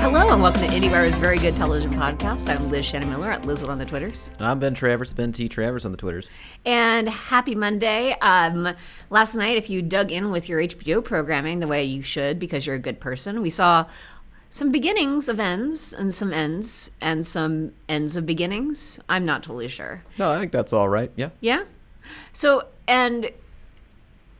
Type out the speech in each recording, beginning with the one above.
Hello and welcome to IndieWire's Very Good Television Podcast. I'm Liz Shannon Miller at Liz on the Twitters. And I'm Ben Travers, Ben T. Travers on the Twitters. And happy Monday. Um, last night, if you dug in with your HBO programming the way you should because you're a good person, we saw some beginnings of ends and some ends and some ends of beginnings. I'm not totally sure. No, I think that's all right. Yeah. Yeah? So, and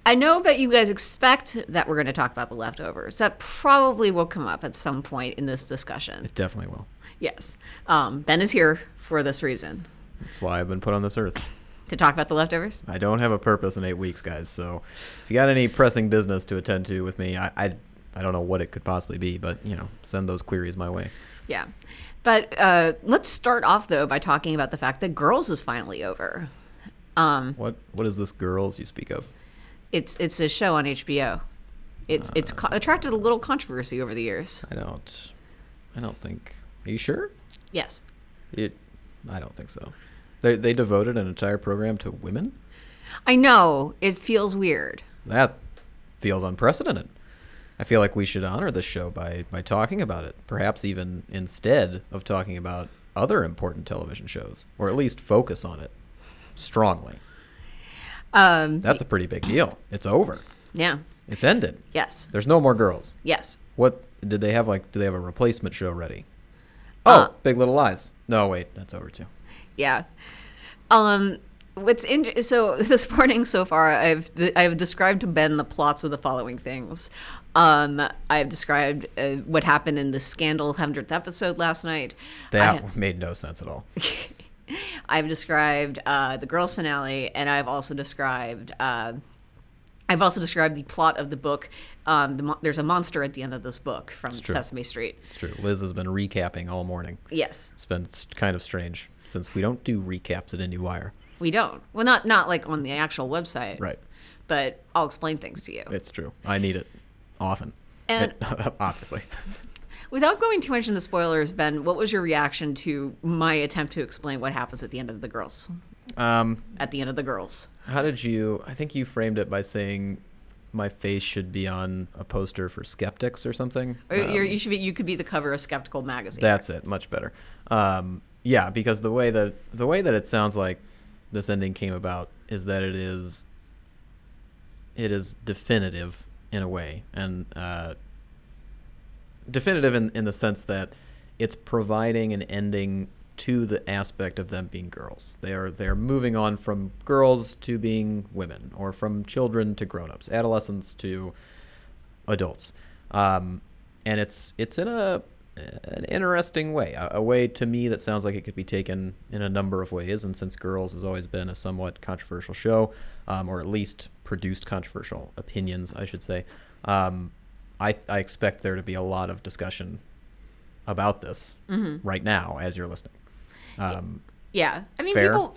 I know that you guys expect that we're going to talk about the leftovers. That probably will come up at some point in this discussion. It definitely will. Yes. Um, ben is here for this reason That's why I've been put on this earth. to talk about the leftovers. I don't have a purpose in eight weeks, guys. So if you got any pressing business to attend to with me, I, I, I don't know what it could possibly be, but, you know, send those queries my way. Yeah. But uh, let's start off, though, by talking about the fact that Girls is finally over. Um, What What is this girls you speak of? it's it's a show on HBO. It's it's co- attracted a little controversy over the years. I don't, I don't think. Are you sure? Yes. It, I don't think so. They, they devoted an entire program to women? I know. It feels weird. That feels unprecedented. I feel like we should honor this show by, by talking about it, perhaps even instead of talking about other important television shows, or at least focus on it strongly. Um, That's a pretty big deal. It's over. yeah. It's ended. Yes. There's no more girls. Yes. What did they have like do they have a replacement show ready? Oh, Uh, Big Little Lies. No, wait, that's over too. Yeah. Um, what's in so this morning so far, I've I've described to Ben the plots of the following things. Um, I've described uh, what happened in the Scandal hundredth episode last night. That have- made no sense at all. I've described uh, the girls' finale, and I've also described. Uh, I've also described the plot of the book. Um, the mo- there's a monster at the end of this book from. Sesame Street. It's true. Liz has been recapping all morning. Yes, It's been kind of strange since we don't do recaps at IndieWire. we don't. Well, not not like on the actual website, Right. But I'll explain things to you. It's true. I need it often. And- It- obviously. Without going too much into spoilers, Ben, what was your reaction to my attempt to explain what happens at the end of the girls? Um, At the end of the girls. how did you? I think you framed it by saying my face should be on a poster for skeptics or something. Or Um, you should be. You could be the cover of Skeptical magazine. That's it. Much better. Um, yeah, because the way that the way that it sounds like this ending came about is that it is it is definitive in a way, and uh, definitive in in the sense that it's providing an ending to the aspect of them being girls. They are they are moving on from girls to being women, or from children to grown-ups, adolescents to adults, um, and it's it's in a an interesting way, a, a way to me that sounds like it could be taken in a number of ways. And since Girls has always been a somewhat controversial show, um, or at least produced controversial opinions, I should say, um, I I expect there to be a lot of discussion about this right now as you're listening. Um, Yeah, I mean, Fair. people.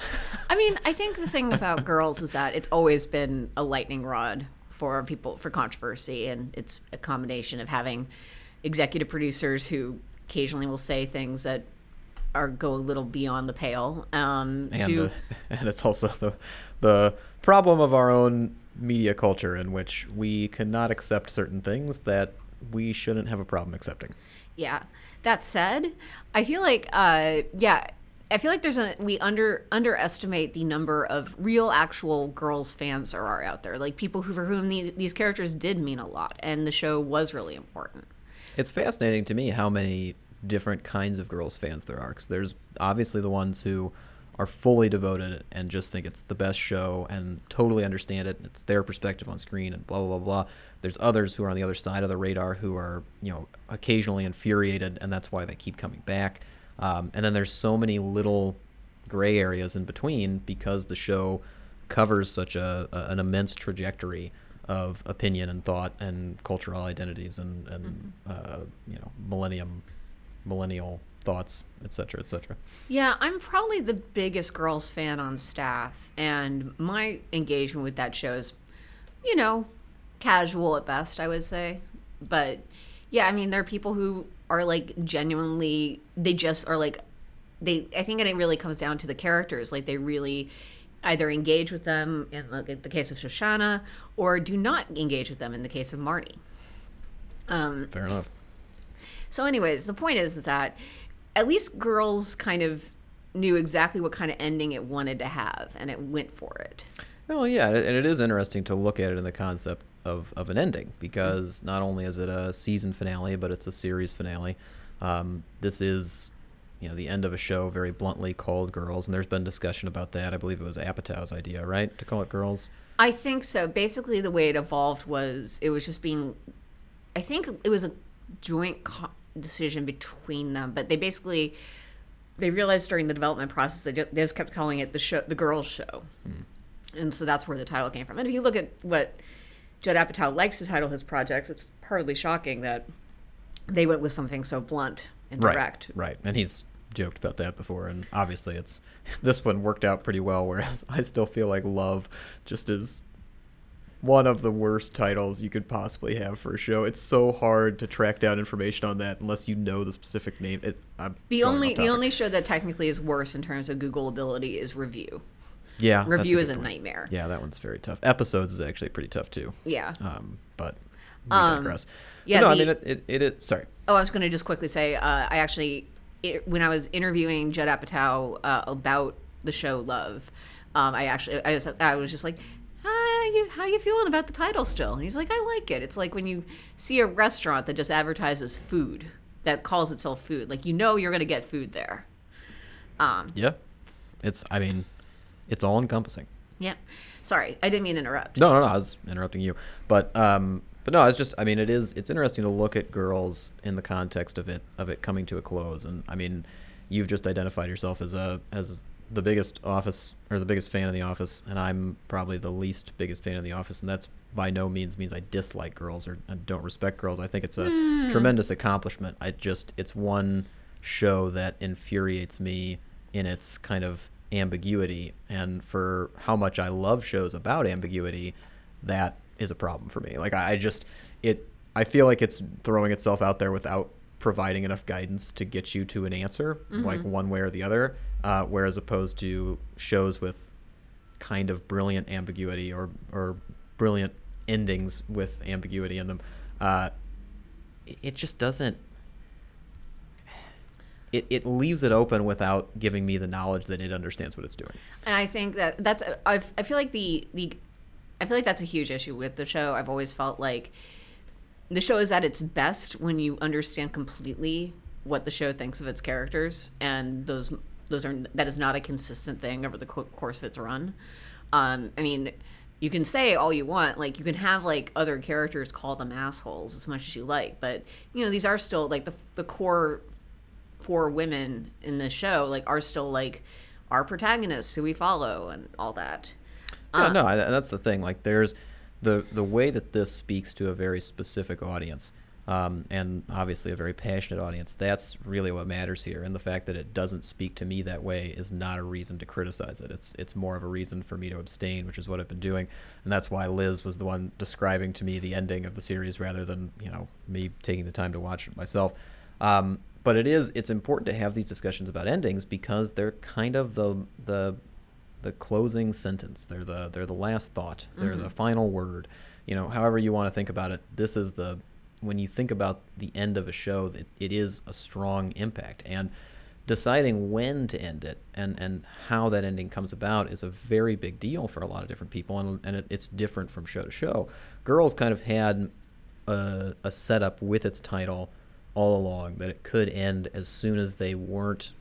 I mean, I think the thing about girls is that it's always been a lightning rod for people for controversy, and it's a combination of having executive producers who occasionally will say things that are go a little beyond the pale. Um, and to uh, and it's also the the problem of our own media culture in which we cannot accept certain things that we shouldn't have a problem accepting. Yeah. That said, I feel like uh yeah, I feel like there's a we under underestimate the number of real actual girls fans there are out there. Like people who for whom these, these characters did mean a lot and the show was really important. It's fascinating to me how many different kinds of girls fans there are because there's obviously the ones who are fully devoted and just think it's the best show and totally understand it. It's their perspective on screen and blah blah blah blah. There's others who are on the other side of the radar who are you know occasionally infuriated and that's why they keep coming back. Um, and then there's so many little gray areas in between because the show covers such a, a an immense trajectory of opinion and thought and cultural identities and and uh, you know millennium millennial thoughts etc., cetera et cetera Yeah, I'm probably the biggest girls fan on staff and my engagement with that show is you know, casual at best, I would say. But yeah, I mean, there are people who are like genuinely, they just are like, they, I think it really comes down to the characters. Like, they really either engage with them in the, the case of Shoshanna or do not engage with them in the case of Marnie. Um, Fair enough. so, anyways, the point is, is that at least girls kind of knew exactly what kind of ending it wanted to have, and it went for it. Well, yeah, and it is interesting to look at it in the concept of, of an ending because not only is it a season finale, but it's a series finale. Um, this is, you know, the end of a show, very bluntly called Girls, and there's been discussion about that. I believe it was Apatow's idea, right, to call it Girls. I think so. Basically, the way it evolved was it was just being. I think it was a joint co- decision between them, but they basically they realized during the development process they, ju- they just kept calling it the show, the girls' show, hmm. and so that's where the title came from. And if you look at what Judd Apatow likes to title his projects, it's hardly shocking that they went with something so blunt and direct. Right, right. And he's joked about that before, and obviously it's this one worked out pretty well. Whereas I still feel like Love just is one of the worst titles you could possibly have for a show. It's so hard to track down information on that unless you know the specific name. It, The only the only show that technically is worse in terms of Google ability is Review. yeah Review good is a point. nightmare. Yeah, that one's very tough. Episodes is actually pretty tough too. Yeah. Um, but we Um, digress. yeah, But no, I mean it. It. it, it sorry. Oh, I was going to just quickly say, uh, I actually, it, when I was interviewing Judd Apatow uh, about the show Love, um, I actually, I was, I was just like, you, how you feeling about the title still? And he's like, I like it. It's like when you see a restaurant that just advertises food, that calls itself food. Like, you know you're going to get food there. Um, Yeah. It's. I mean, it's all encompassing. yeah. Sorry, I didn't mean to interrupt. No, no, no. I was interrupting you, but um, but no, it's just. I mean, it is. It's interesting to look at girls in the context of it of it coming to a close, and I mean, you've just identified yourself as a as the biggest office or the biggest fan of the office, and I'm probably the least biggest fan of the office, and that's by no means means I dislike girls or I don't respect girls. I think it's a hmm. tremendous accomplishment. I just it's one show that infuriates me in its kind of ambiguity and for how much I love shows about ambiguity that is a problem for me like I, I just it I feel like it's throwing itself out there without providing enough guidance to get you to an answer like one way or the other uh, whereas opposed to shows with kind of brilliant ambiguity or or brilliant endings with ambiguity in them uh, it- it just doesn't it, it leaves it open without giving me the knowledge that it understands what it's doing. and I think that that's I I feel like the the I feel like that's a huge issue with the show. I've always felt like the show is at its best when you understand completely what the show thinks of its characters, and those those are that is not a consistent thing over the course of its run. Um, I mean, you can say all you want, like you can have like other characters call them assholes as much as you like, but you know these are still like the the core four women in the show like are still like our protagonists who we follow and all that. Yeah, Uh, no, I, that's the thing. Like, there's the the way that this speaks to a very specific audience, um, and obviously a very passionate audience. That's really what matters here. And the fact that it doesn't speak to me that way is not a reason to criticize it. It's it's more of a reason for me to abstain, which is what I've been doing. And that's why Liz was the one describing to me the ending of the series rather than you know me taking the time to watch it myself. Um, but it is it's important to have these discussions about endings because they're kind of the the the closing sentence. They're the they're the last thought. They're the mm-hmm. final word. You know, however you want to think about it. This is the when you think about the end of a show, that it is a strong impact and deciding when to end it and and how that ending comes about is a very big deal for a lot of different people and and it, it's different from show to show. Girls kind of had a, a setup with its title all along that it could end as soon as they weren't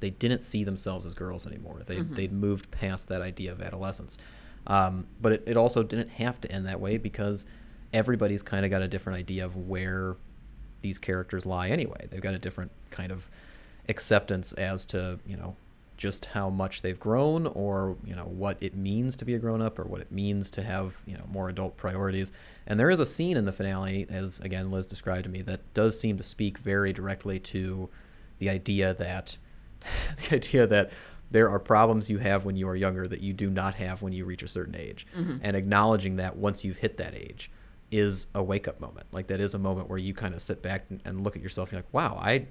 they didn't see themselves as girls anymore. They, they'd moved past that idea of adolescence. Um, but it, it also didn't have to end that way because everybody's kind of got a different idea of where these characters lie anyway. They've got a different kind of acceptance as to you know just how much they've grown or you know what it means to be a grown up or what it means to have you know more adult priorities. And there is a scene in the finale as again liz described to me that does seem to speak very directly to the idea that the idea that there are problems you have when you are younger that you do not have when you reach a certain age mm-hmm. and acknowledging that once you've hit that age is a wake up moment like that is a moment where you kind of sit back and, and look at yourself and you're like wow i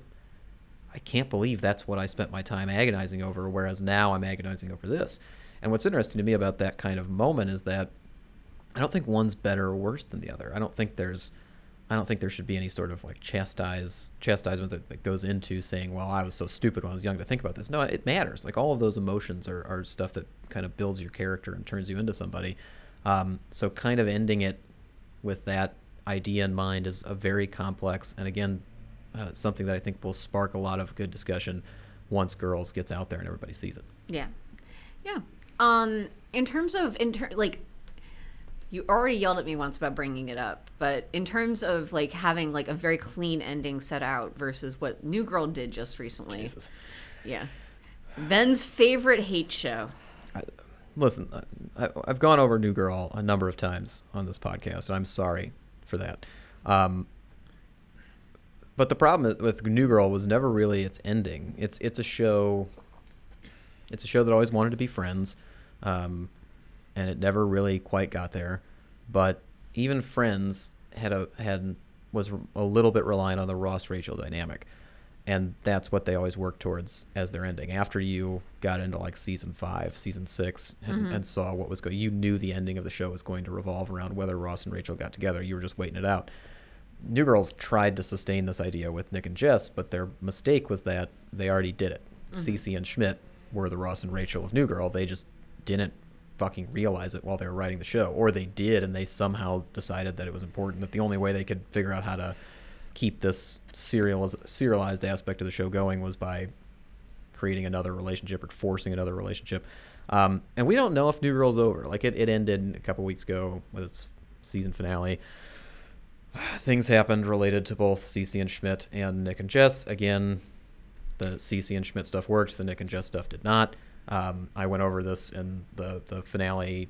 I can't believe that's what I spent my time agonizing over, whereas now I'm agonizing over this. And what's interesting to me about that kind of moment is that I don't think one's better or worse than the other. I don't think there's I don't think there should be any sort of like chastise chastisement that, that goes into saying, "Well, I was so stupid when I was young to think about this." No, it matters. Like all of those emotions are, are stuff that kind of builds your character and turns you into somebody. Um, so, kind of ending it with that idea in mind is a very complex and again uh, something that I think will spark a lot of good discussion once Girls gets out there and everybody sees it. Yeah, yeah. Um, in terms of in like you already yelled at me once about bringing it up, but in terms of like having like a very clean ending set out versus what New Girl did just recently. Jesus. Yeah. Ben's favorite hate show. I, listen, I, I've gone over New Girl a number of times on this podcast, and I'm sorry for that. Um, but the problem with New Girl was never really its ending. It's it's a show. It's a show that always wanted to be friends. Um, and it never really quite got there. But even Friends had a had was a little bit reliant on the Ross Rachel dynamic, and that's what they always worked towards as their ending. After you got into like season five, season six, and, mm-hmm. and saw what was going, you knew the ending of the show was going to revolve around whether Ross and Rachel got together. You were just waiting it out. New Girls tried to sustain this idea with Nick and Jess, but their mistake was that they already did it. mm hmm Cece and Schmidt were the Ross and Rachel of New Girl. They just didn't fucking realize it while they were writing the show, or they did, and they somehow decided that it was important. That the only way they could figure out how to keep this serialized, serialized aspect of the show going was by creating another relationship or forcing another relationship. Um, and we don't know if New Girl's over. Like it, it ended a couple weeks ago with its season finale. Things happened related to both Cece and Schmidt and Nick and Jess. Again, the Cece and Schmidt stuff worked. The Nick and Jess stuff did not. Um, I went over this in the the finale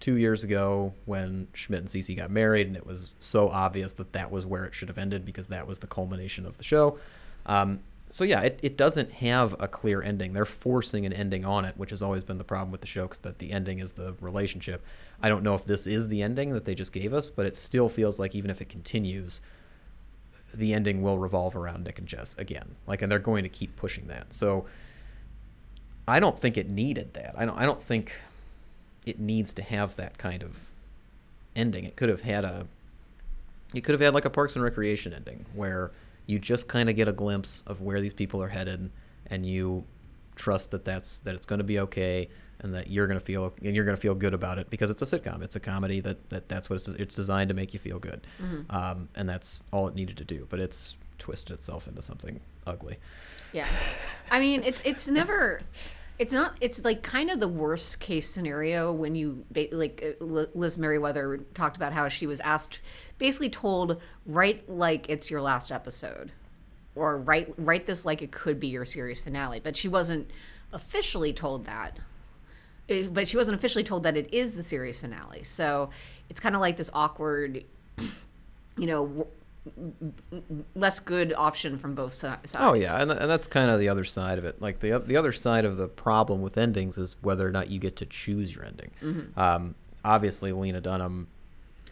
two years ago when Schmidt and Cece got married, and it was so obvious that that was where it should have ended because that was the culmination of the show. Um, so yeah, it, it doesn't have a clear ending. They're forcing an ending on it, which has always been the problem with the show, because that the ending is the relationship. I don't know if this is the ending that they just gave us, but it still feels like even if it continues, the ending will revolve around Nick and Jess again. Like, and they're going to keep pushing that. So I don't think it needed that. I don't. I don't think it needs to have that kind of ending. It could have had a. It could have had like a Parks and Recreation ending where you just kind of get a glimpse of where these people are headed, and you trust that that's that it's going to be okay, and that you're going to feel and you're going to feel good about it because it's a sitcom. It's a comedy that, that that's what it's, it's designed to make you feel good, mm-hmm. um, and that's all it needed to do. But it's twisted itself into something ugly. Yeah, I mean it's it's never it's not. It's like kind of the worst case scenario when you like uh, Liz Meriwether talked about how she was asked, basically told, write like it's your last episode, or write write this like it could be your series finale. But she wasn't officially told that. It, but she wasn't officially told that it is the series finale. So it's kind of like this awkward, you know, less good option from both sides. Oh yeah, and, and that's kind of the other side of it. Like the the other side of the problem with endings is whether or not you get to choose your ending. Mm-hmm. Um, obviously, Lena Dunham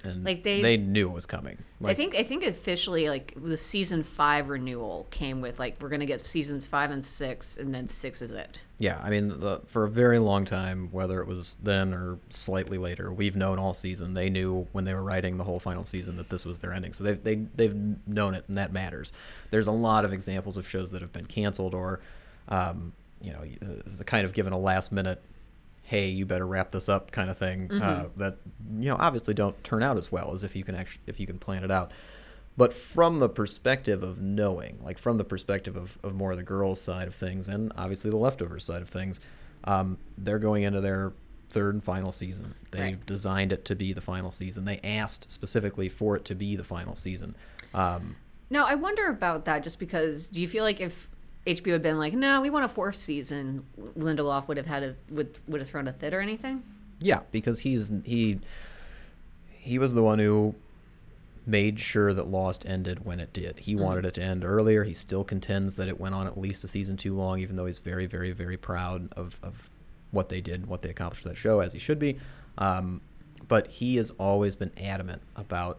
and like they they knew it was coming. Like, I think I think officially like the season five renewal came with like we're gonna get seasons five and six, and then six is it. Yeah, I mean the, for a very long time, whether it was then or slightly later, we've known all season. They knew when they were writing the whole final season that this was their ending, so they've they, they've known it, and that matters. There's a lot of examples of shows that have been canceled or. Um, you know, kind of given a last minute hey, you better wrap this up kind of thing uh, mm-hmm. uh, that you know obviously don't turn out as well as if you can actually if you can plan it out. But from the perspective of knowing, like from the perspective of, of more of the girls' side of things, and obviously the leftover side of things, um, they're going into their third and final season. They've right. designed it to be the final season. They asked specifically for it to be the final season. Um, now I wonder about that, just because do you feel like if HBO had been like, no, we want a fourth season, Lindelof would have had a would would have thrown a fit or anything. Yeah, because he's he he was the one who made sure that Lost ended when it did. He mm-hmm. wanted it to end earlier. He still contends that it went on at least a season too long, even though he's very, very, very proud of, of what they did and what they accomplished with that show, as he should be. Um, but he has always been adamant about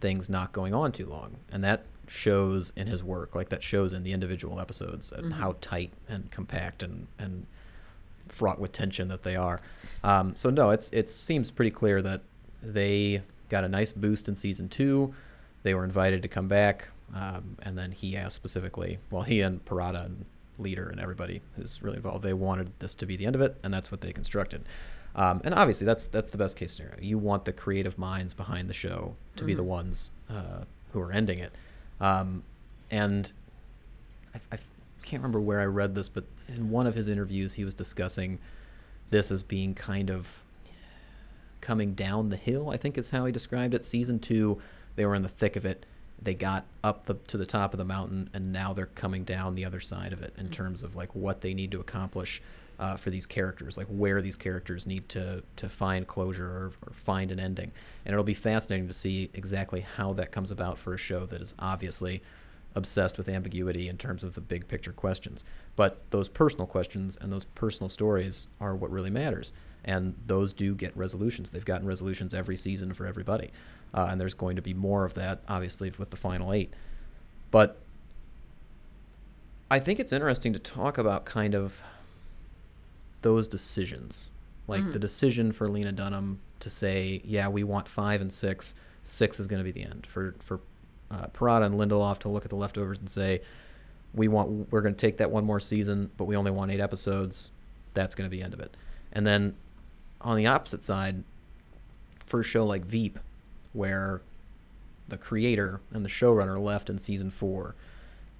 things not going on too long, and that shows in his work, like that shows in the individual episodes, and mm-hmm. how tight and compact and and fraught with tension that they are. Um, so no, it's it seems pretty clear that they got a nice boost in season two. They were invited to come back, um, and then he asked specifically. Well, he and Perrotta and Leder and everybody who's really involved, they wanted this to be the end of it, and that's what they constructed. Um, and obviously, that's that's the best case scenario. You want the creative minds behind the show to be the ones uh, who are ending it. Um, and I, I can't remember where I read this, but in one of his interviews, he was discussing this as being kind of coming down the hill. I think is how he described it. Season two, they were in the thick of it. They got up the, to the top of the mountain, and now they're coming down the other side of it in terms of like what they need to accomplish uh, for these characters, like where these characters need to to find closure or, or find an ending. And it'll be fascinating to see exactly how that comes about for a show that is obviously obsessed with ambiguity in terms of the big picture questions. But those personal questions and those personal stories are what really matters. And those do get resolutions. They've gotten resolutions every season for everybody. Uh, and there's going to be more of that, obviously, with the final eight. But I think it's interesting to talk about kind of those decisions. Like the decision for Lena Dunham to say, yeah, we want five and six. Six is going to be the end. For, for uh, Perrotta and Lindelof to look at the leftovers and say, we want we're going to take that one more season, but we only want eight episodes. That's going to be the end of it. And then on the opposite side, for a show like Veep, where the creator and the showrunner left in season four,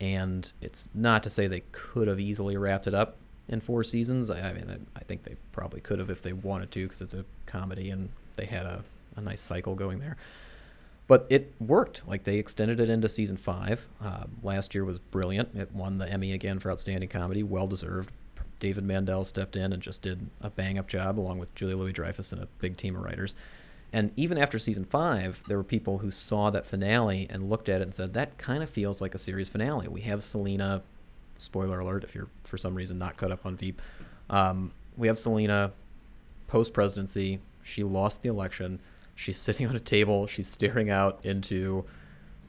and it's not to say they could have easily wrapped it up in four seasons. I, I mean, I, I think they probably could have if they wanted to, because it's a comedy and they had a, a nice cycle going there but it worked. Like they extended it into season five. Uh, last year was brilliant. It won the Emmy again for outstanding comedy, well deserved. David Mandel stepped in and just did a bang up job, along with Julia Louis Dreyfus and a big team of writers. And even after season five, there were people who saw that finale and looked at it and said, "That kind of feels like a series finale." We have Selina. Spoiler alert: if you're for some reason not caught up on Veep, um, we have Selina post presidency. She lost the election. She's sitting on a table. She's staring out into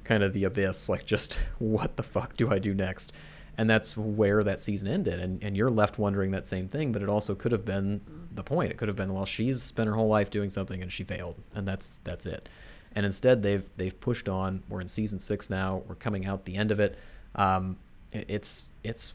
kind of the abyss like just what the fuck do i do next? And that's where that season ended. And, and you're left wondering that same thing but it also could have been the point. It could have been well she's spent her whole life doing something and she failed and that's that's it. And instead they've they've pushed on. We're in season six now. We're coming out the end of it. Um, it- it's it's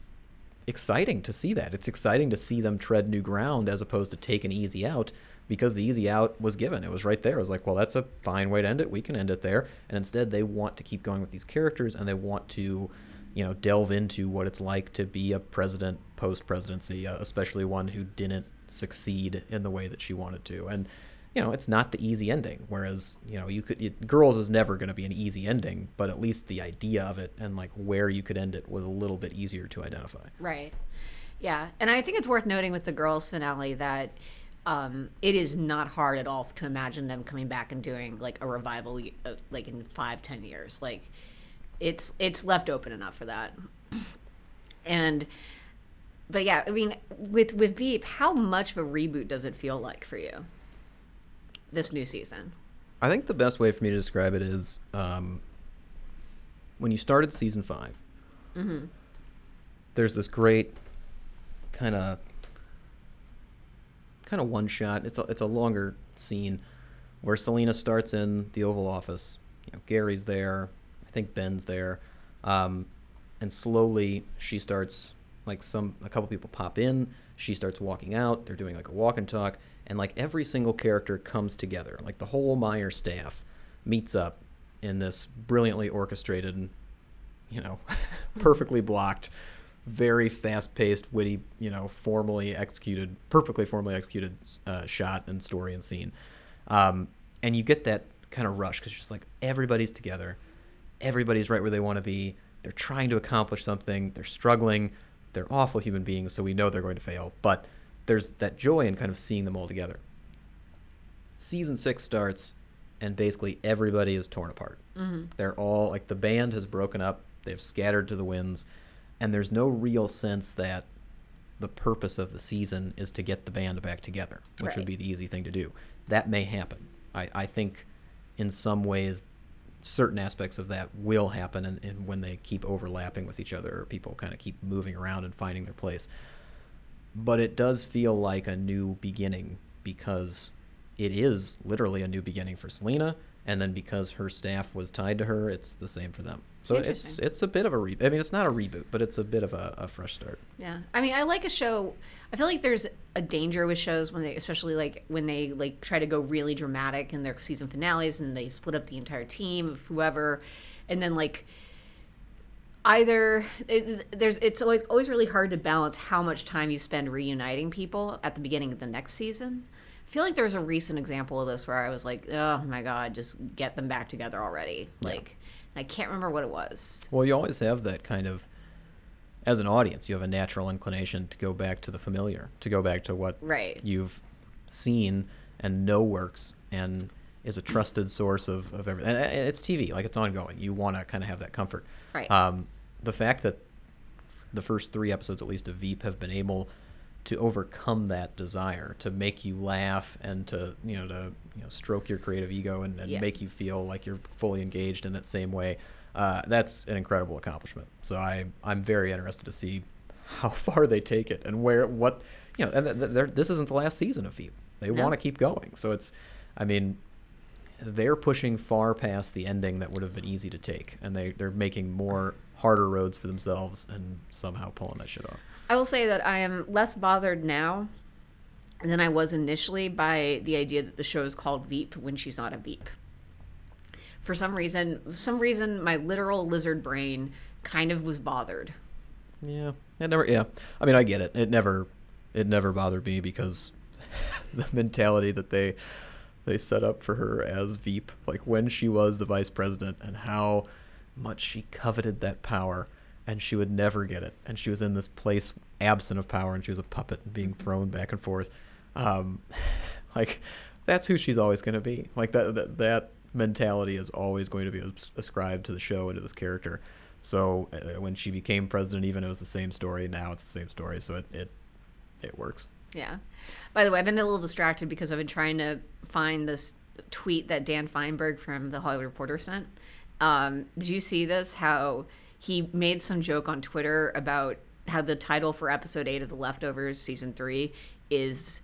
exciting to see that it's exciting to see them tread new ground as opposed to take an easy out because the easy out was given. It was right there. It was like, well, that's a fine way to end it. We can end it there. And instead, they want to keep going with these characters and they want to, you know, delve into what it's like to be a president post presidency, uh, especially one who didn't succeed in the way that she wanted to. And, you know, it's not the easy ending. Whereas, you know, you could, Girls is never going to be an easy ending, but at least the idea of it and like where you could end it was a little bit easier to identify. Right. Yeah, and I think it's worth noting with the girls' finale that um, it is not hard at all to imagine them coming back and doing like a revival, uh, like in five, ten years. Like, it's it's left open enough for that. And, but yeah, I mean, with with Veep, how much of a reboot does it feel like for you? This new season. I think the best way for me to describe it is um, when you started season 5 There's this great kind of kind of one shot. It's a it's a longer scene where Selina starts in the Oval Office. You know, Gary's there. I think Ben's there, um, and slowly she starts like some a couple people pop in. She starts walking out. They're doing like a walk and talk, and like every single character comes together. Like the whole Meyer staff meets up in this brilliantly orchestrated, you know, perfectly blocked very fast-paced, witty, you know, formally executed, perfectly formally executed uh, shot and story and scene. Um, and you get that kind of rush because just like everybody's together, everybody's right where they want to be. They're trying to accomplish something. They're struggling. They're awful human beings, so we know they're going to fail. But there's that joy in kind of seeing them all together. Season six starts, and basically everybody is torn apart. Mm-hmm. They're all like the band has broken up. They've scattered to the winds and there's no real sense that the purpose of the season is to get the band back together, which Right. would be the easy thing to do. That may happen. I, I think in some ways certain aspects of that will happen and, and when they keep overlapping with each other or people kind of keep moving around and finding their place. But it does feel like a new beginning because it is literally a new beginning for Selina, and then because her staff was tied to her, it's the same for them. So it's it's a bit of a re. I mean, it's not a reboot, but it's a bit of a, a fresh start. Yeah, I mean, I like a show. I feel like there's a danger with shows when they, especially like when they like try to go really dramatic in their season finales and they split up the entire team of whoever, and then like either it, there's it's always always really hard to balance how much time you spend reuniting people at the beginning of the next season. I feel like there was a recent example of this where I was like, oh my god, just get them back together already. Like, and I can't remember what it was. Well, you always have that kind of. As an audience, you have a natural inclination to go back to the familiar, to go back to what Right. you've seen and know works and is a trusted source of, of everything. And it's TV, like it's ongoing. You want to kind of have that comfort. Right. Um, the fact that the first three episodes, at least of Veep, have been able to overcome that desire to make you laugh and to you know to you know stroke your creative ego and, and Yeah. make you feel like you're fully engaged in that same way. Uh, that's an incredible accomplishment. So I I'm very interested to see how far they take it and where what you know. And th- th- this isn't the last season of Veep. They No. want to keep going. So it's I mean they're pushing far past the ending that would have been easy to take, and they they're making more harder roads for themselves and somehow pulling that shit off. I will say that I am less bothered now than I was initially by the idea that the show is called Veep when she's not a Veep. For some reason, some reason, my literal lizard brain kind of was bothered. Yeah, it never. Yeah, I mean, I get it. It never, it never bothered me because the mentality that they they set up for her as Veep, like when she was the vice president, and how much she coveted that power, and she would never get it, and she was in this place absent of power, and she was a puppet being thrown back and forth. Um, like that's who she's always going to be. Like that, that that mentality is always going to be ascribed to the show and to this character. So uh, when she became president, even it was the same story. Now it's the same story. So it it, it works. Yeah. By the way, I've been a little distracted because I've been trying to find this tweet that Dan Fienberg from the Hollywood Reporter sent. Um, did you see this? How he made some joke on Twitter about how the title for episode eight of The Leftovers season three is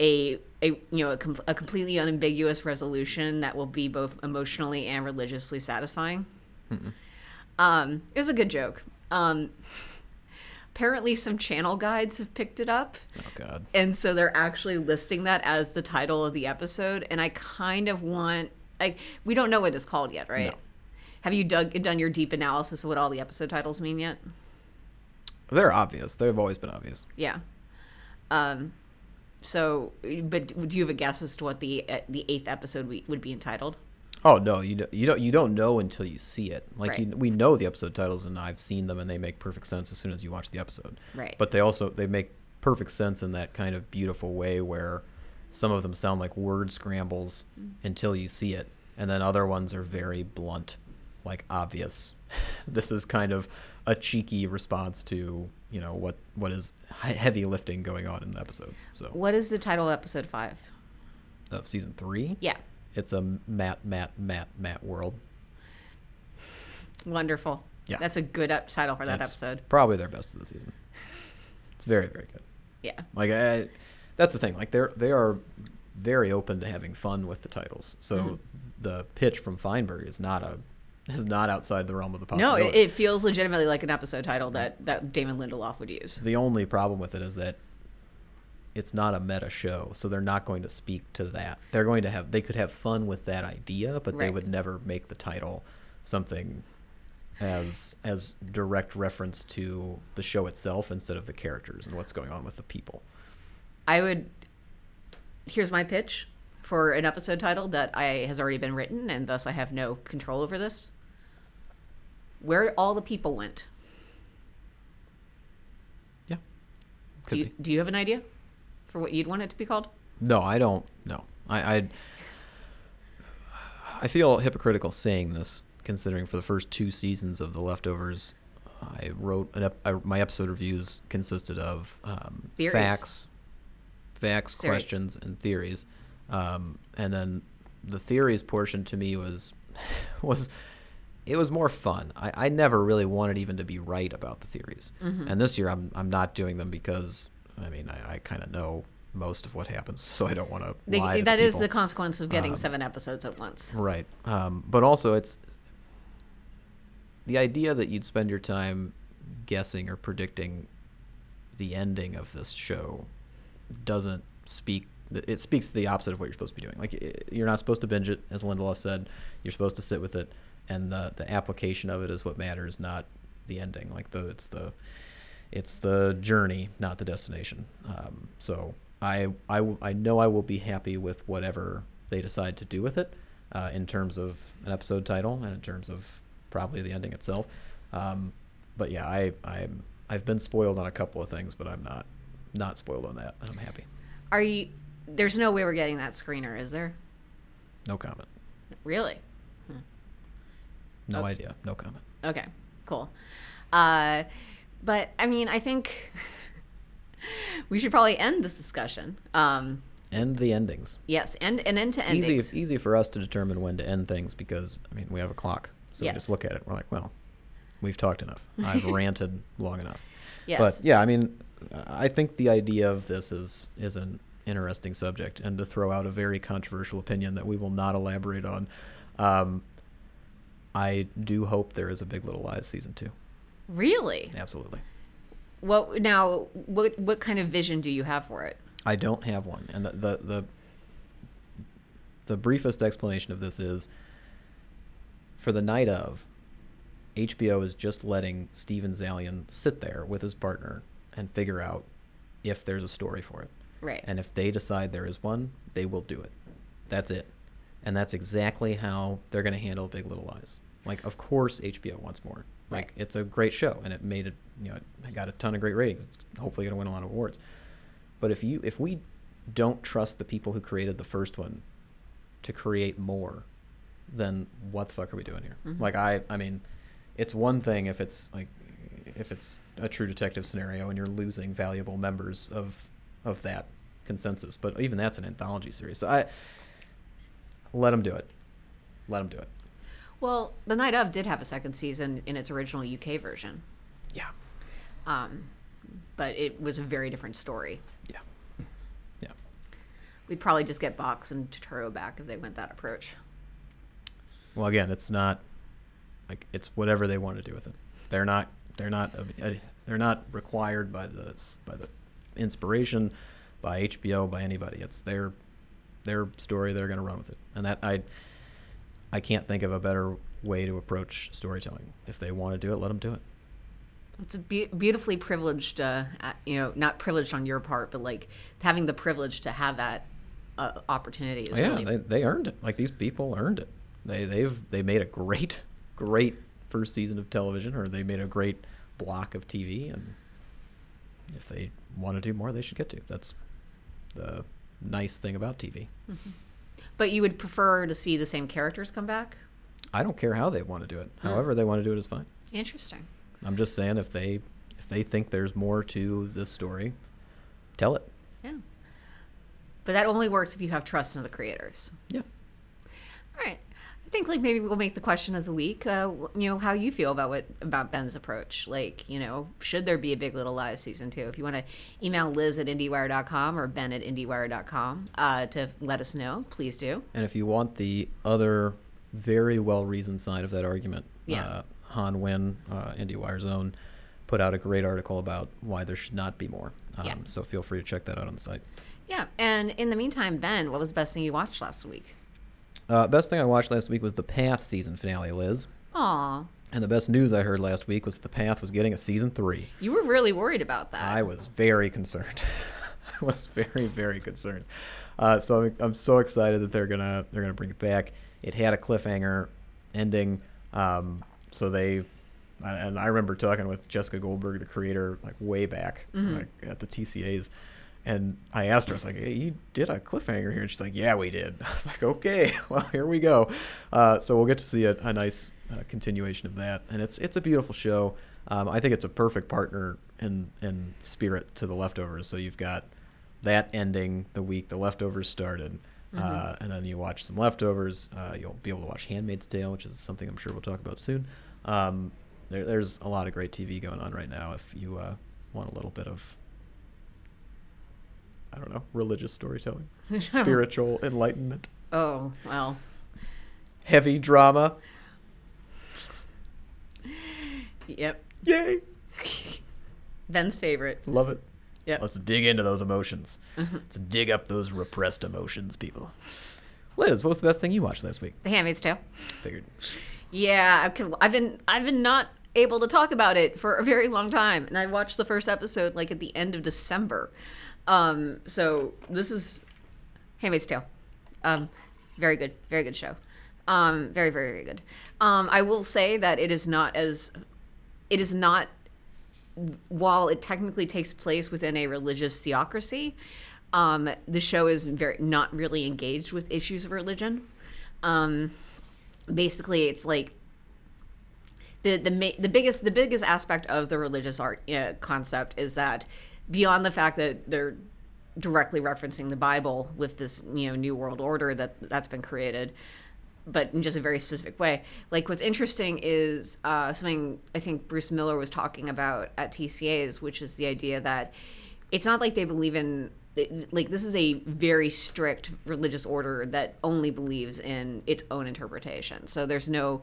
a a you know a, com- a completely unambiguous resolution that will be both emotionally and religiously satisfying. Um, it was a good joke. Um, apparently, some channel guides have picked it up. Oh God. And so they're actually listing that as the title of the episode. And I kind of want, like, we don't know what it's called yet, right? No. Have you dug, done your deep analysis of what all the episode titles mean yet? They're obvious. They've always been obvious. Yeah. Um, so, but do you have a guess as to what the uh, the eighth episode we, would be entitled? Oh no, you don't, you don't you don't know until you see it. Like Right. you, we know the episode titles, and I've seen them, and they make perfect sense as soon as you watch the episode. Right. But they also they make perfect sense in that kind of beautiful way where some of them sound like word scrambles until you see it, and then other ones are very blunt, like obvious. this is kind of a cheeky response to you know what what is heavy lifting going on in the episodes. So What is the title of episode five? of season three, Yeah. it's a Matt Matt Matt Matt world. Wonderful. Yeah. That's a good up title for that That's episode. Probably their best of the season. It's very very good. Yeah. Like I, that's the thing. Like they're they are very open to having fun with the titles. So Mm-hmm. the pitch from Fienberg is not a is not outside the realm of the No, possibility. it, it feels legitimately like an episode title that, that Damon Lindelof would use. the only problem with it is that it's not a meta show, so they're not going to speak to that. They're going to have they could have fun with that idea, but they Right. would never make the title something as as direct reference to the show itself instead of the characters and what's going on with the people. I would. Here's my pitch for an episode title that I has already been written, and thus I have no control over this. Where all the people went. Yeah. Do you, be. do you have an idea for what you'd want it to be called? No, I don't. No, I, I, I feel hypocritical saying this, considering for the first two seasons of The Leftovers, I wrote an ep- I, my episode reviews consisted of um, facts, facts, Sorry. questions, and theories, um, and then the theories portion to me was was it was more fun. I, I never really wanted even to be right about the theories, Mm-hmm. and this year I'm I'm not doing them because I mean, I, I kind of know most of what happens, so I don't want to to that is the consequence of getting Um, seven episodes at once. Right. Um, but also, it's the idea that you'd spend your time guessing or predicting the ending of this show doesn't speak. It speaks to the opposite of what you're supposed to be doing. Like you're not supposed to binge it, as Lindelof said. You're supposed to sit with it, and the the application of it is what matters, not the ending. Like the it's the it's the journey, not the destination. Um, so I know I will be happy with whatever they decide to do with it uh, in terms of an episode title and in terms of probably the ending itself. Um, but yeah, I, I'm, I've been spoiled on a couple of things, but I'm not not spoiled on that, and I'm happy. Are you? There's no way we're getting that screener, is there? No comment. Really? No Okay. idea. No comment. Okay, cool. Uh, but I mean, I think we should probably end this discussion. Um, End the endings. yes, end an end to It's endings. easy. It's easy for us to determine when to end things because I mean we have a clock, so we just look at it. We're like, well, we've talked enough. I've ranted long enough. Yes. But yeah, I mean, I think the idea of this is is an interesting subject, and to throw out a very controversial opinion that we will not elaborate on. Um, I do hope there is a Big Little Lies season two. Really? Absolutely. What now? What what kind of vision do you have for it? I don't have one, and the the the, the briefest explanation of this is for the night of. HBO is just letting Steven Zaillian sit there with his partner and figure out if there's a story for it. Right. And if they decide there is one, they will do it. That's it. And that's exactly how they're going to handle Big Little Lies. Like, of course, HBO wants more. Like, Right. it's a great show, and it made it. You know, it got a ton of great ratings. It's hopefully going to win a lot of awards. But if you, if we don't trust the people who created the first one to create more, then what the fuck are we doing here? Mhm. Like, I, I mean, it's one thing if it's like, if it's a true detective scenario and you're losing valuable members of of that consensus. But even that's an anthology series. So I let them do it. Let them do it. Well, The Night of did have a second season in its original UK version, Yeah. um, but it was a very different story. Yeah. Yeah. We'd probably just get Box and Turturro back if they went that approach. Well, again, it's not like it's whatever they want to do with it. They're not. They're not. uh, They're not required by the by the inspiration, by HBO, by anybody. It's their their story. They're going to run with it, and that I I can't think of a better way to approach storytelling. If they want to do it, let them do it. It's a be- beautifully privileged, uh, you know, not privileged on your part, but like having the privilege to have that uh, opportunity is yeah, really they, they earned it. Like these people earned it. They they've they made a great great first season of television, or they made a great block of TV, and if they want to do more, they should get to. That's the nice thing about TV. But you would prefer to see the same characters come back? I don't care how they want to do it. Hmm. However they want to do it is fine. Interesting. I'm just saying if they if they think there's more to this story, tell it. Yeah. But that only works if you have trust in the creators. Yeah. All right. I think like maybe we'll make the question of the week. Uh, you know how you feel about what about Ben's approach. Like you know, should there be a Big Little Lies season two? If you want to email Liz at IndieWire.com or Ben at IndieWire.com uh, to let us know, please do. And if you want the other very well reasoned side of that argument, Yeah. uh, Hanh Nguyen, uh, IndieWire's own, put out a great article about why there should not be more. Um, Yeah. So feel free to check that out on the site. Yeah. And in the meantime, Ben, what was the best thing you watched last week? Uh, best thing I watched last week was the Path season finale, Liz. Aw, And the best news I heard last week was that the Path was getting a season three. you were really worried about that. I was very concerned. I was very, very concerned. Uh, so I'm, I'm so excited that they're gonna they're gonna bring it back. It had a cliffhanger ending, um, so they and I remember talking with Jessica Goldberg, the creator, like way back Mhm. like, at the TCAs, and I asked her, I was like, "Hey, you did a cliffhanger here?" And she's like, "Yeah, we did." I was like, "Okay, well, here we go." Uh, so we'll get to see a, a nice uh, continuation of that, and it's it's a beautiful show. Um, I think it's a perfect partner in in spirit to the leftovers. So you've got that ending the week the leftovers started, uh, and then you watch some leftovers. Uh, you'll be able to watch *Handmaid's Tale*, which is something I'm sure we'll talk about soon. Um, there, there's a lot of great TV going on right now. If you uh, want a little bit of I don't know, religious storytelling, spiritual enlightenment, Oh well. heavy drama. Yep. Yay! Ben's favorite. Love it. Yep. Let's dig into those emotions. Uh-huh. Let's dig up those repressed emotions, people. Liz, what was the best thing you watched last week? The Handmaid's Tale. Figured. Yeah, I've been I've been not able to talk about it for a very long time, and I watched the first episode like at the end of December. Um, so this is Handmaid's Tale. Um, very good, very good show. Um, very, very, very good. Um, I will say that it is not as it is not while it technically takes place within a religious theocracy, um, the show is very not really engaged with issues of religion. Um, basically, it's like the the the biggest the biggest aspect of the religious art uh, concept is that beyond the fact that they're directly referencing the Bible with this you know new world order that that's been created but in just a very specific way. Like what's interesting is uh, something I think Bruce Miller was talking about at TCA's, which is the idea that it's not like they believe in like this is a very strict religious order that only believes in its own interpretation. So there's no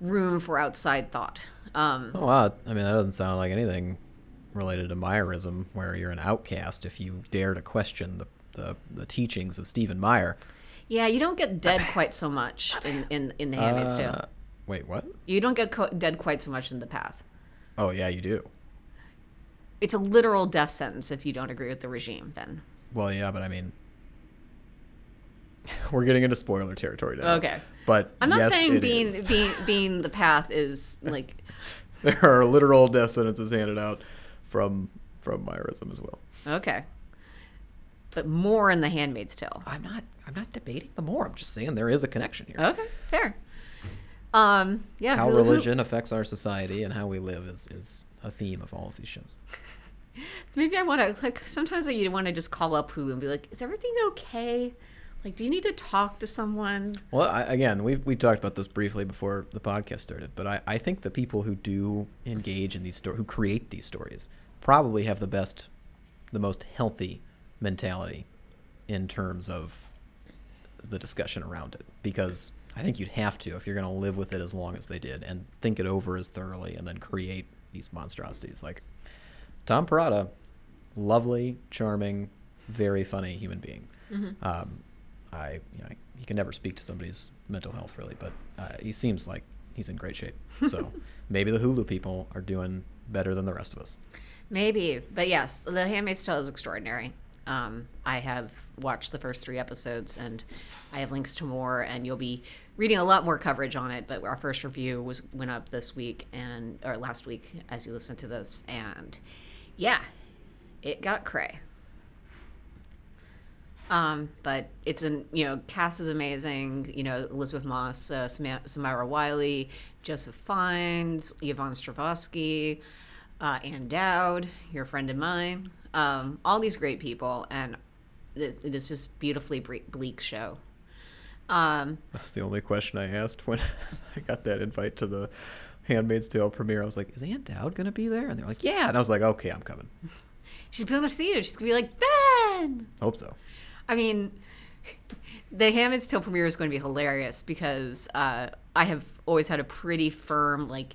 room for outside thought. Um, Oh wow! I mean, that doesn't sound like anything related to Meyerism, where you're an outcast if you dare to question the the, the teachings of Stephen Meyer. yeah, you don't get dead quite so much in in, in the Handmaid's Uh, Tale. Wait, what? You don't get co- dead quite so much in the Path. Oh yeah, you do. It's a literal death sentence if you don't agree with the regime. Then Well, yeah, but I mean, we're getting into spoiler territory now. Okay. But I'm not yes, saying being is. being being the path is like there are literal death sentences handed out from from Meyerism as well. okay, but more in the Handmaid's Tale. I'm not. I'm not debating the more. I'm just saying there is a connection here. Okay, fair. Um, yeah. how religion affects our society and how we live is, is a theme of all of these shows. maybe I want to like sometimes you want to just call up Hulu and be like, "Is everything okay? Like, do you need to talk to someone?" Well, I, again, we we talked about this briefly before the podcast started, but I, I think the people who do engage in these stories, who create these stories, probably have the best, the most healthy mentality in terms of the discussion around it. Because I think you'd have to if you're going to live with it as long as they did and think it over as thoroughly and then create these monstrosities. Like Tom Perrotta, lovely, charming, very funny human being. Um, I, you know, he can never speak to somebody's mental health really, but uh, he seems like he's in great shape. So maybe the Hulu people are doing better than the rest of us. Maybe, but yes, The Handmaid's Tale is extraordinary. Um, I have watched the first three episodes, and I have links to more, and you'll be reading a lot more coverage on it. But our first review was went up this week and or last week as you listen to this, and yeah, it got cray. Um, but it's an you know cast is amazing. You know Elisabeth Moss, uh, Samira Wiley, Joseph Fiennes, Yvonne Strahovski, uh, Ann Dowd, your friend and mine. Um, all these great people, and it, it is just beautifully bleak show. Um, That's the only question I asked when I got that invite to the Handmaid's Tale premiere. I was like, "Is Aunt Dowd gonna be there?" And they're like, "Yeah." And I was like, "Okay, I'm coming." she's gonna see it. She's gonna be like Ben. Hope so. I mean, the Handmaid's Tale premiere is going to be hilarious because uh, I have always had a pretty firm like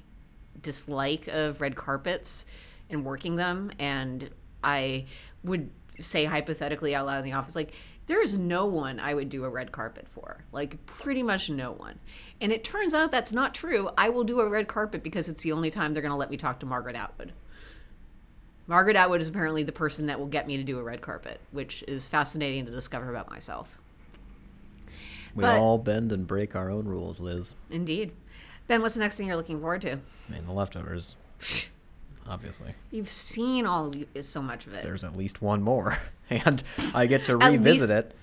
dislike of red carpets and working them, and I would say hypothetically out loud in the office like. There is no one I would do a red carpet for. Like, pretty much no one. And it turns out that's not true. I will do a red carpet because it's the only time they're going to let me talk to Margaret Atwood. Margaret Atwood is apparently the person that will get me to do a red carpet, which is fascinating to discover about myself. We But- all bend and break our own rules, Liz. Indeed. Ben, what's the next thing you're looking forward to? I mean, the leftovers. Obviously, You've seen all so much of it. there's at least one more, and I get to revisit least- it.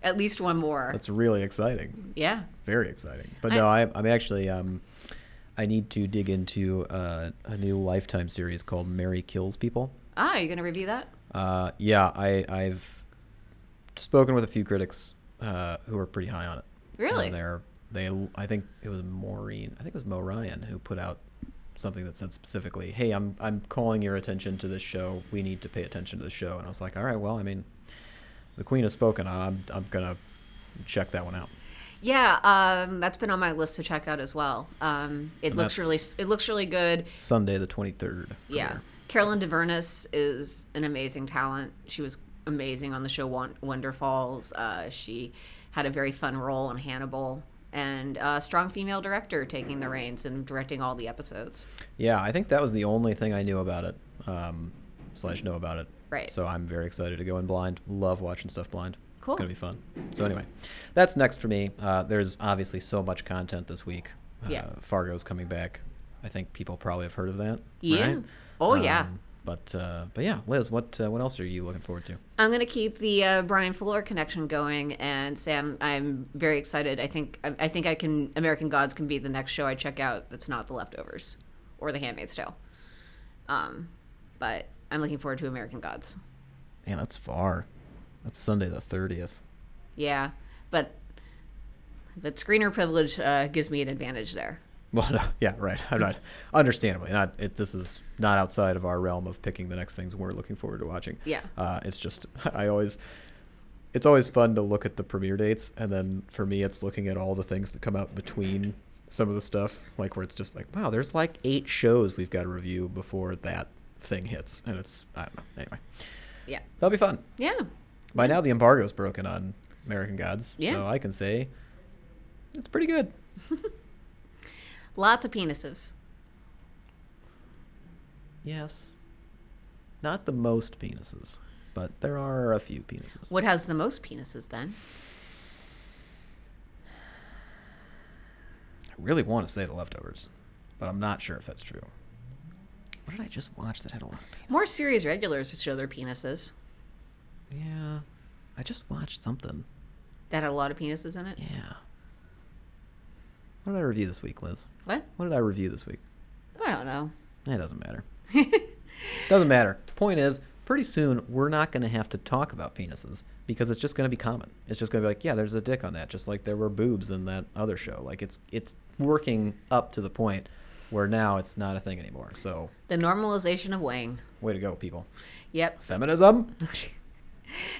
At least one more. That's really exciting. yeah. Very exciting. But I- no, I, I'm actually um, I need to dig into uh, a new Lifetime series called Mary Kills People. Ah, you going to review that? Uh, yeah, I, I've spoken with a few critics uh, who are pretty high on it. Really? And they're, they, I think it was Maureen, I think it was Mo Ryan who put out something that said specifically, "Hey, I'm I'm calling your attention to this show. We need to pay attention to the show." And I was like, "All right, well, I mean, The Queen has spoken. I'm I'm gonna check that one out. Yeah, um, that's been on my list to check out as well. Um, it And looks really it looks really good. Sunday the 23rd. Yeah, premiere. Caroline Dhavernas is an amazing talent. She was amazing on the show Won- Wonderfalls. Uh, she had a very fun role in Hannibal, and a strong female director taking the reins and directing all the episodes. Yeah, I think that was the only thing I knew about it. Um, slash know about it. Right. So I'm very excited to go in blind. Love watching stuff blind. Cool. It's gonna be fun. So anyway, that's next for me. Uh, there's obviously so much content this week. Uh, Yeah. Fargo's coming back. I think people probably have heard of that. Yeah. right? Oh, yeah. But uh, but yeah, Liz, what uh, what else are you looking forward to? I'm going to keep the uh, Bryan Fuller connection going, and Sam, I'm very excited. I think I, I think I can. American Gods can be the next show I check out. That's not The Leftovers or The Handmaid's Tale. Um, but I'm looking forward to American Gods. Man, that's far. That's Sunday the 30th. Yeah, but but screener privilege uh, gives me an advantage there. Well, no, yeah, right. I'm not, understandably, not. It, this is not outside of our realm of picking the next things we're looking forward to watching. Yeah. Uh, it's just, I always, it's always fun to look at the premiere dates, and then for me, it's looking at all the things that come out between some of the stuff, like where it's just like, wow, there's like eight shows we've got to review before that thing hits, and it's, I don't know. Anyway, Yeah, that'll be fun. yeah, By now, the embargo's broken on American Gods, Yeah. so I can say it's pretty good. lots of penises. Yes. Not the most penises, but there are a few penises. What has the most penises, Ben? I really want to say the leftovers, but I'm not sure if that's true. What did I just watch that had a lot of penises? More series regulars show their penises. Yeah. I just watched something. That had a lot of penises in it. Yeah. What did I review this week, Liz? What? What did I review this week? I don't know. It doesn't matter. doesn't matter. Point is, pretty soon we're not going to have to talk about penises because it's just going to be common. It's just going to be like, yeah, there's a dick on that, just like there were boobs in that other show. Like it's it's working up to the point where now it's not a thing anymore. So, The normalization of Wang. way to go, people. Yep. Feminism.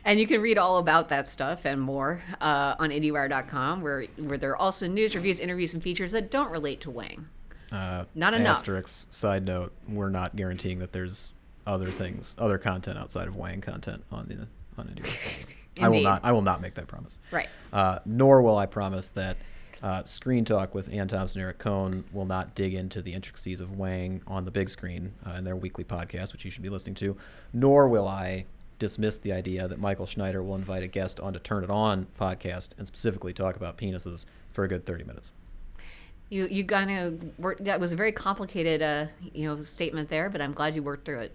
And you can read all about that stuff and more uh, on IndieWire.com, where where there are also news, reviews, interviews, and features that don't relate to Wang. Uh, Not enough. Asterisk. Side note: We're not guaranteeing that there's other things, other content outside of Wang content on the on Indie. I will not. I will not make that promise. Right. Uh, nor will I promise that uh, Screen Talk with Anne Thompson and Eric Kohn will not dig into the intricacies of Wang on the big screen uh, in their weekly podcast, which you should be listening to. Nor will I dismiss the idea that Michael Schneider will invite a guest on to Turn It On podcast and specifically talk about penises for a good 30 minutes. You you kind of worked. That was a very complicated, uh, you know, statement there, but I'm glad you worked through it.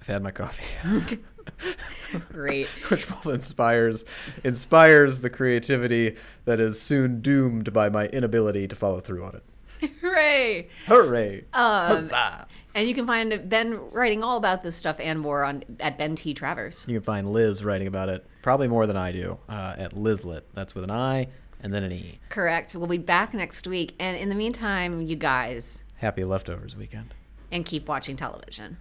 I've had my coffee. Great. which both inspires inspires the creativity that is soon doomed by my inability to follow through on it. Hooray! Hooray! Um, Huzzah! And you can find Ben writing all about this stuff and more on at Ben T. Travers. You can find Liz writing about it probably more than I do uh, at Lizlet. That's with an I and then an E. Correct. We'll be back next week. And in the meantime, you guys, Happy leftovers weekend. and keep watching television.